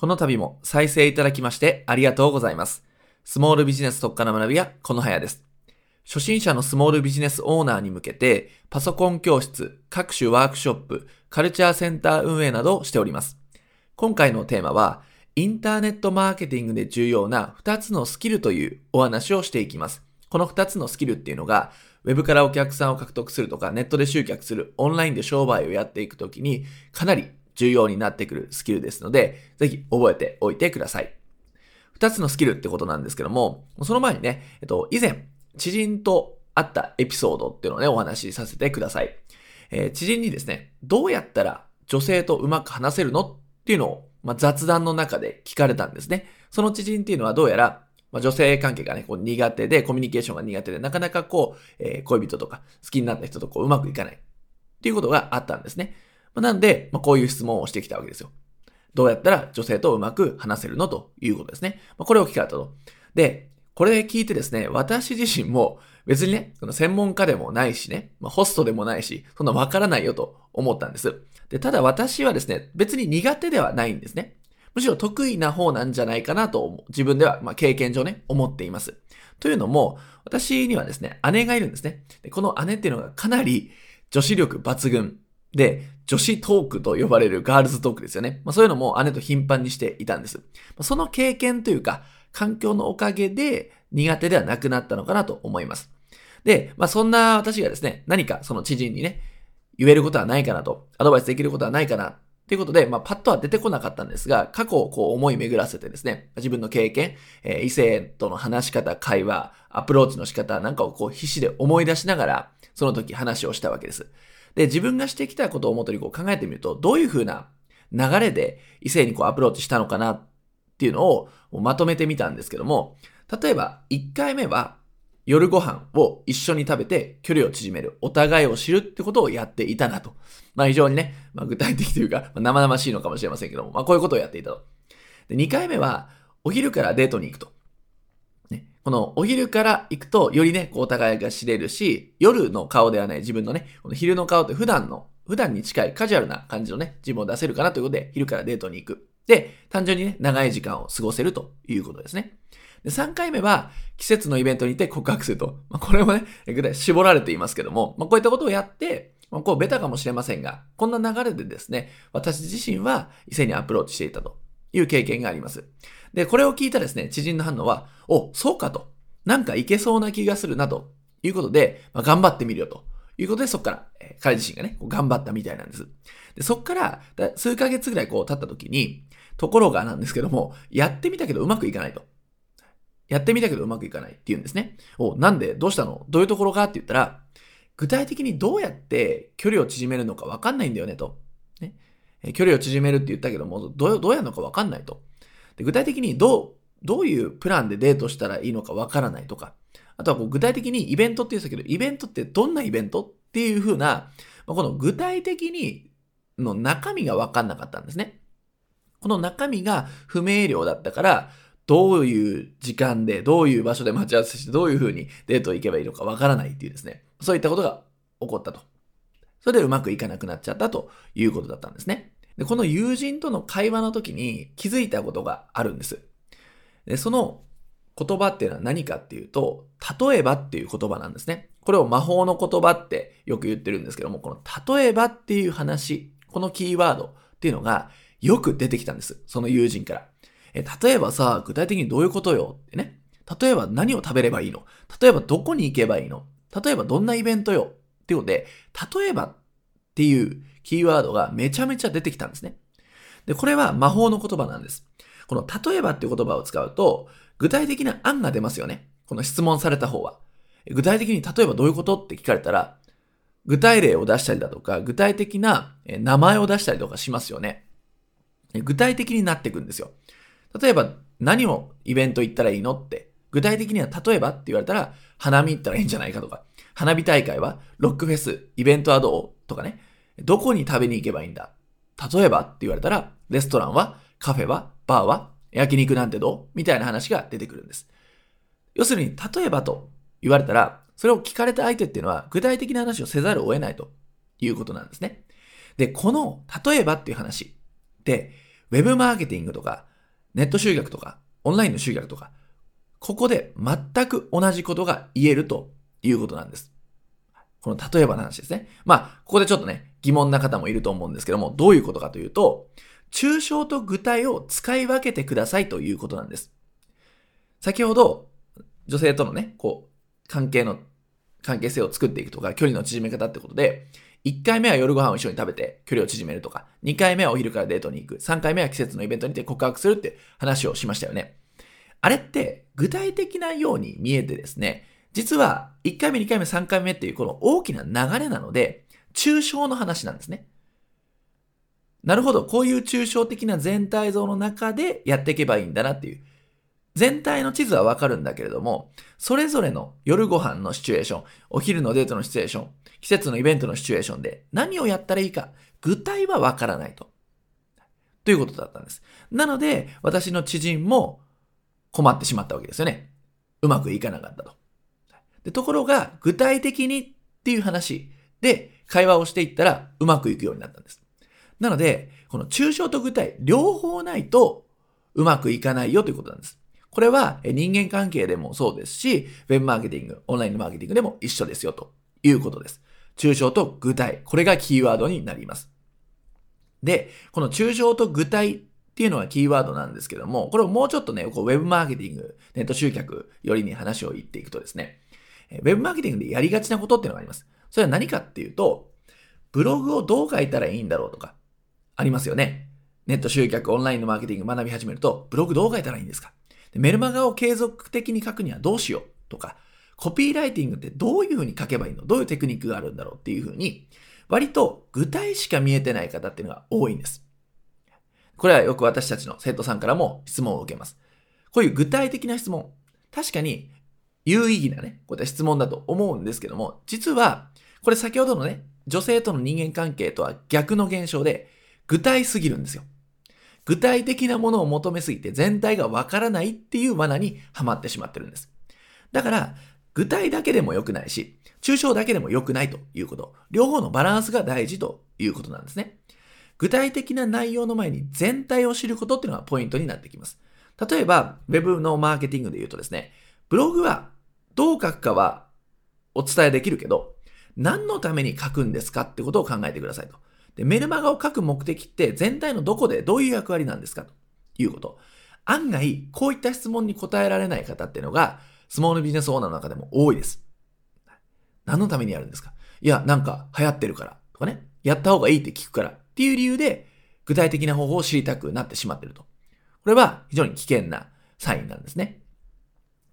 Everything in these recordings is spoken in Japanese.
この度も再生いただきましてありがとうございます。スモールビジネス特化の学び屋、このはやです。初心者のスモールビジネスオーナーに向けて、パソコン教室、各種ワークショップ、カルチャーセンター運営などをしております。今回のテーマは、インターネットマーケティングで重要な2つのスキルというお話をしていきます。この2つのスキルっていうのが、ウェブからお客さんを獲得するとか、ネットで集客する、オンラインで商売をやっていくときに、かなり重要になってくるスキルですので、ぜひ覚えておいてください。二つのスキルってことなんですけども、その前にね、えっと、以前、知人と会ったエピソードっていうのをね、お話しさせてください。えー、知人にですね、どうやったら女性とうまく話せるのっていうのを、まあ、雑談の中で聞かれたんですね。その知人っていうのはどうやら、まあ、女性関係がね、こう苦手で、コミュニケーションが苦手で、なかなかこう、えー、恋人とか好きになった人とこううまくいかないっていうことがあったんですね。なんで、まあ、こういう質問をしてきたわけですよ。どうやったら女性とうまく話せるのということですね。まあ、これを聞かれたと。で、これ聞いてですね、私自身も別にね、その専門家でもないしね、まあ、ホストでもないし、そんなわからないよと思ったんです。で、ただ私はですね、別に苦手ではないんですね。むしろ得意な方なんじゃないかなと自分では、まあ、経験上ね、思っています。というのも、私にはですね、姉がいるんですね。でこの姉っていうのがかなり女子力抜群で、女子トークと呼ばれるガールズトークですよね。まあ、そういうのも姉と頻繁にしていたんです。その経験というか、環境のおかげで苦手ではなくなったのかなと思います。で、まあ、そんな私がですね、何かその知人にね、言えることはないかなと、アドバイスできることはないかな、ということで、まあ、パッとは出てこなかったんですが、過去をこう思い巡らせてですね、自分の経験、えー、異性との話し方、会話、アプローチの仕方なんかをこう必死で思い出しながら、その時話をしたわけです。で、自分がしてきたことをもとにこう考えてみると、どういう風な流れで異性にこうアプローチしたのかなっていうのをまとめてみたんですけども、例えば1回目は夜ご飯を一緒に食べて距離を縮める、お互いを知るってことをやっていたなと。まあ非常にね、まあ、具体的というか、生々しいのかもしれませんけども、まあこういうことをやっていたと。で、2回目はお昼からデートに行くと。このお昼から行くと、よりね、こうお互いが知れるし、夜の顔ではない自分のね、この昼の顔って普段の、普段に近いカジュアルな感じのね、自分を出せるかなということで、昼からデートに行く。で、単純にね、長い時間を過ごせるということですね。で、3回目は、季節のイベントに行って告白すると。まあ、これもね、具体絞られていますけども、まあ、こういったことをやって、まあ、こうベタかもしれませんが、こんな流れでですね、私自身は異性にアプローチしていたという経験があります。で、これを聞いたですね、知人の反応は、お、そうかと。なんかいけそうな気がするなということで、まあ、頑張ってみるよということで、そこから、えー、彼自身がね、こう頑張ったみたいなんです。で、そこから、数ヶ月ぐらいこう経った時に、ところがなんですけども、やってみたけどうまくいかないと。やってみたけどうまくいかないって言うんですね。お、なんでどうしたの？どういうところかって言ったら、具体的にどうやって距離を縮めるのかわかんないんだよねと。ね。距離を縮めるって言ったけども、どう、どうやるのかわかんないと。で具体的にどうどういうプランでデートしたらいいのかわからないとか、あとはこう具体的にイベントって言ってたけど、イベントってどんなイベントっていう風な、この具体的にの中身がわかんなかったんですね。この中身が不明瞭だったから、どういう時間で、どういう場所で待ち合わせして、どういう風にデート行けばいいのかわからないっていうですね。そういったことが起こったと。それでうまくいかなくなっちゃったということだったんですね。で、この友人との会話の時に気づいたことがあるんです。で、その言葉っていうのは何かっていうと、例えばっていう言葉なんですね。これを魔法の言葉ってよく言ってるんですけども、この例えばっていう話、このキーワードっていうのがよく出てきたんです。その友人から。え、例えばさ、具体的にどういうことよってね。例えば何を食べればいいの？例えばどこに行けばいいの？例えばどんなイベントよ？っていうので、例えばっていうキーワードがめちゃめちゃ出てきたんですね。で、これは魔法の言葉なんです。この例えばっていう言葉を使うと、具体的な案が出ますよね。この質問された方は。具体的に例えばどういうことって聞かれたら、具体例を出したりだとか、具体的な名前を出したりとかしますよね。具体的になっていくんですよ。例えば、何をイベント行ったらいいのって、具体的には例えばって言われたら、花見行ったらいいんじゃないかとか、花火大会はロックフェス、イベントはどうとかね、どこに食べに行けばいいんだ？例えばって言われたら、レストランはカフェはバーは焼肉なんてどう？みたいな話が出てくるんです。要するに、例えばと言われたら、それを聞かれた相手っていうのは具体的な話をせざるを得ないということなんですね。で、この例えばっていう話って、ウェブマーケティングとか、ネット集客とか、オンラインの集客とか、ここで全く同じことが言えるということなんです。この例えばの話ですね。まあ、ここでちょっとね、疑問な方もいると思うんですけども、どういうことかというと、抽象と具体を使い分けてくださいということなんです。先ほど、女性とのね、こう、関係の、関係性を作っていくとか、距離の縮め方ってことで、1回目は夜ご飯を一緒に食べて距離を縮めるとか、2回目はお昼からデートに行く、3回目は季節のイベントにて告白するって話をしましたよね。あれって具体的なように見えてですね、実は1回目、2回目、3回目っていうこの大きな流れなので、抽象の話なんですね。なるほど、こういう抽象的な全体像の中でやっていけばいいんだなっていう。全体の地図はわかるんだけれども、それぞれの夜ご飯のシチュエーション、お昼のデートのシチュエーション、季節のイベントのシチュエーションで何をやったらいいか、具体はわからないと。ということだったんです。なので、私の知人も困ってしまったわけですよね。うまくいかなかったと。でところが、具体的にっていう話で会話をしていったらうまくいくようになったんです。なので、この抽象と具体、両方ないとうまくいかないよということなんです。これは人間関係でもそうですし、ウェブマーケティング、オンラインのマーケティングでも一緒ですよということです。抽象と具体、これがキーワードになります。で、この抽象と具体っていうのはキーワードなんですけども、これをもうちょっとね、こうウェブマーケティング、ネット集客よりに話を言っていくとですね、ウェブマーケティングでやりがちなことっていうのがあります。それは何かっていうと、ブログをどう書いたらいいんだろうとか、ありますよね。ネット集客、オンラインのマーケティング学び始めると、ブログどう書いたらいいんですか？でメルマガを継続的に書くにはどうしようとか、コピーライティングってどういうふうに書けばいいの？どういうテクニックがあるんだろうっていうふうに、割と具体しか見えてない方っていうのが多いんです。これはよく私たちの生徒さんからも質問を受けます。こういう具体的な質問、確かに有意義なね、こういった質問だと思うんですけども、実は、これ先ほどのね、女性との人間関係とは逆の現象で、具体すぎるんですよ。具体的なものを求めすぎて全体がわからないっていう罠にはまってしまってるんです。だから、具体だけでも良くないし、抽象だけでも良くないということ。両方のバランスが大事ということなんですね。具体的な内容の前に全体を知ることっていうのがポイントになってきます。例えば、Web のマーケティングで言うとですね、ブログはどう書くかはお伝えできるけど、何のために書くんですかってことを考えてくださいと。で、メルマガを書く目的って全体のどこでどういう役割なんですかということ。案外、こういった質問に答えられない方っていうのが、スモールビジネスオーナーの中でも多いです。何のためにやるんですかいや、なんか流行ってるからとかね、やった方がいいって聞くからっていう理由で、具体的な方法を知りたくなってしまってると。これは非常に危険なサインなんですね。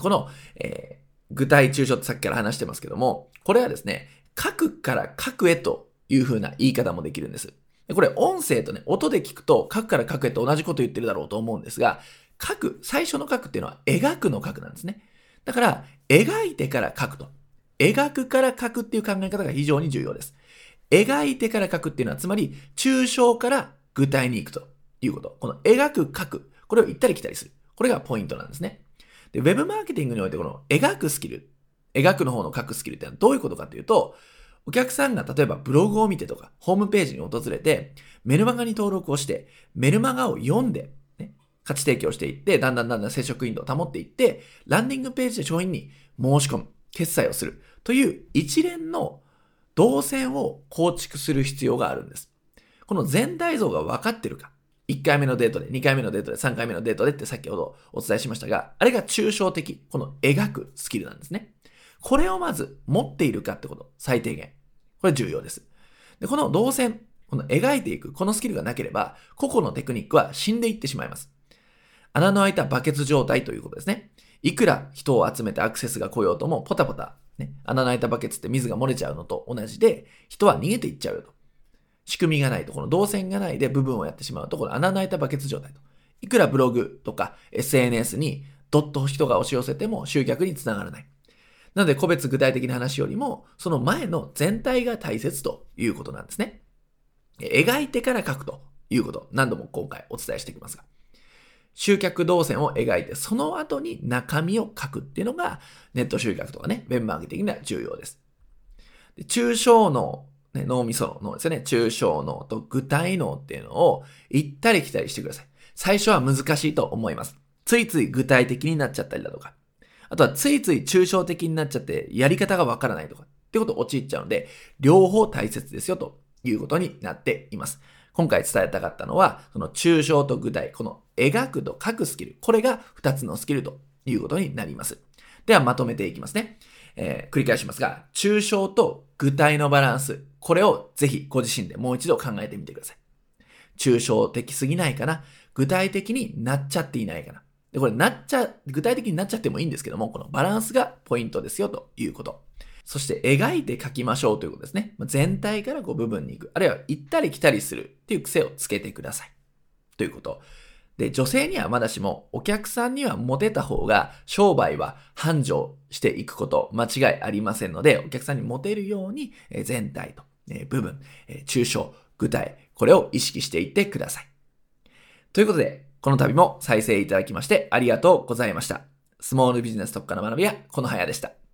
この、えー、具体抽象ってさっきから話してますけども、これはですね、書くから書くへという風な言い方もできるんです。これ音声とね、音で聞くと書くから書くへと同じこと言ってるだろうと思うんですが、書く、最初の書くっていうのは描くの書くなんですね。だから、描いてから書くと。描くから書くっていう考え方が非常に重要です。描いてから書くっていうのは、つまり、抽象から具体に行くということ。この描く、書く。これを行ったり来たりする。これがポイントなんですね。で、ウェブマーケティングにおいてこの描くスキル、描くの方の書くスキルってのはどういうことかというと、お客さんが例えばブログを見てとか、ホームページに訪れて、メルマガに登録をして、メルマガを読んで、ね、価値提供していって、だんだんだんだん接触頻度を保っていって、ランディングページで商品に申し込む、決済をするという一連の動線を構築する必要があるんです。この全体像が分かってるか。1回目のデートで、2回目のデートで、3回目のデートでって先ほどお伝えしましたが、あれが抽象的、この描くスキルなんですね。これをまず持っているかってこと、最低限。これ重要です。で、この動線、この描いていく、このスキルがなければ、個々のテクニックは死んでいってしまいます。穴の開いたバケツ状態ということですね。いくら人を集めてアクセスが来ようとも、ポタポタ、ね、穴の開いたバケツって水が漏れちゃうのと同じで、人は逃げていっちゃうよと。仕組みがないと、この動線がないで部分をやってしまうと、この穴の開いたバケツ状態と。いくらブログとか SNS にドッと人が押し寄せても集客につながらない。なので、個別具体的な話よりも、その前の全体が大切ということなんですね。描いてから書くということ、何度も今回お伝えしていきますが。集客動線を描いて、その後に中身を書くっていうのが、ネット集客とかね、ウェブマーケティングには重要です。で抽象の、ね、脳みその脳ですよね。抽象脳と具体脳っていうのを行ったり来たりしてください。最初は難しいと思います。ついつい具体的になっちゃったりだとか。あとはついつい抽象的になっちゃってやり方がわからないとか。ってことを陥っちゃうので、両方大切ですよということになっています。今回伝えたかったのは、その抽象と具体、この描くと書くスキル。これが2つのスキルということになります。ではまとめていきますね。えー、繰り返しますが、抽象と具体のバランス。これをぜひご自身でもう一度考えてみてください。抽象的すぎないかな具体的になっちゃっていないかなで、これなっちゃ、具体的になっちゃってもいいんですけども、このバランスがポイントですよということ。そして描いて描きましょうということですね。全体からこう部分に行く。あるいは行ったり来たりするっていう癖をつけてください。ということ。で、女性にはまだしも、お客さんにはモテた方が、商売は繁盛していくこと、間違いありませんので、お客さんにモテるように、全体と、部分、抽象、具体、これを意識していってください。ということで、この度も再生いただきましてありがとうございました。スモールビジネス特化の学びはこの早でした。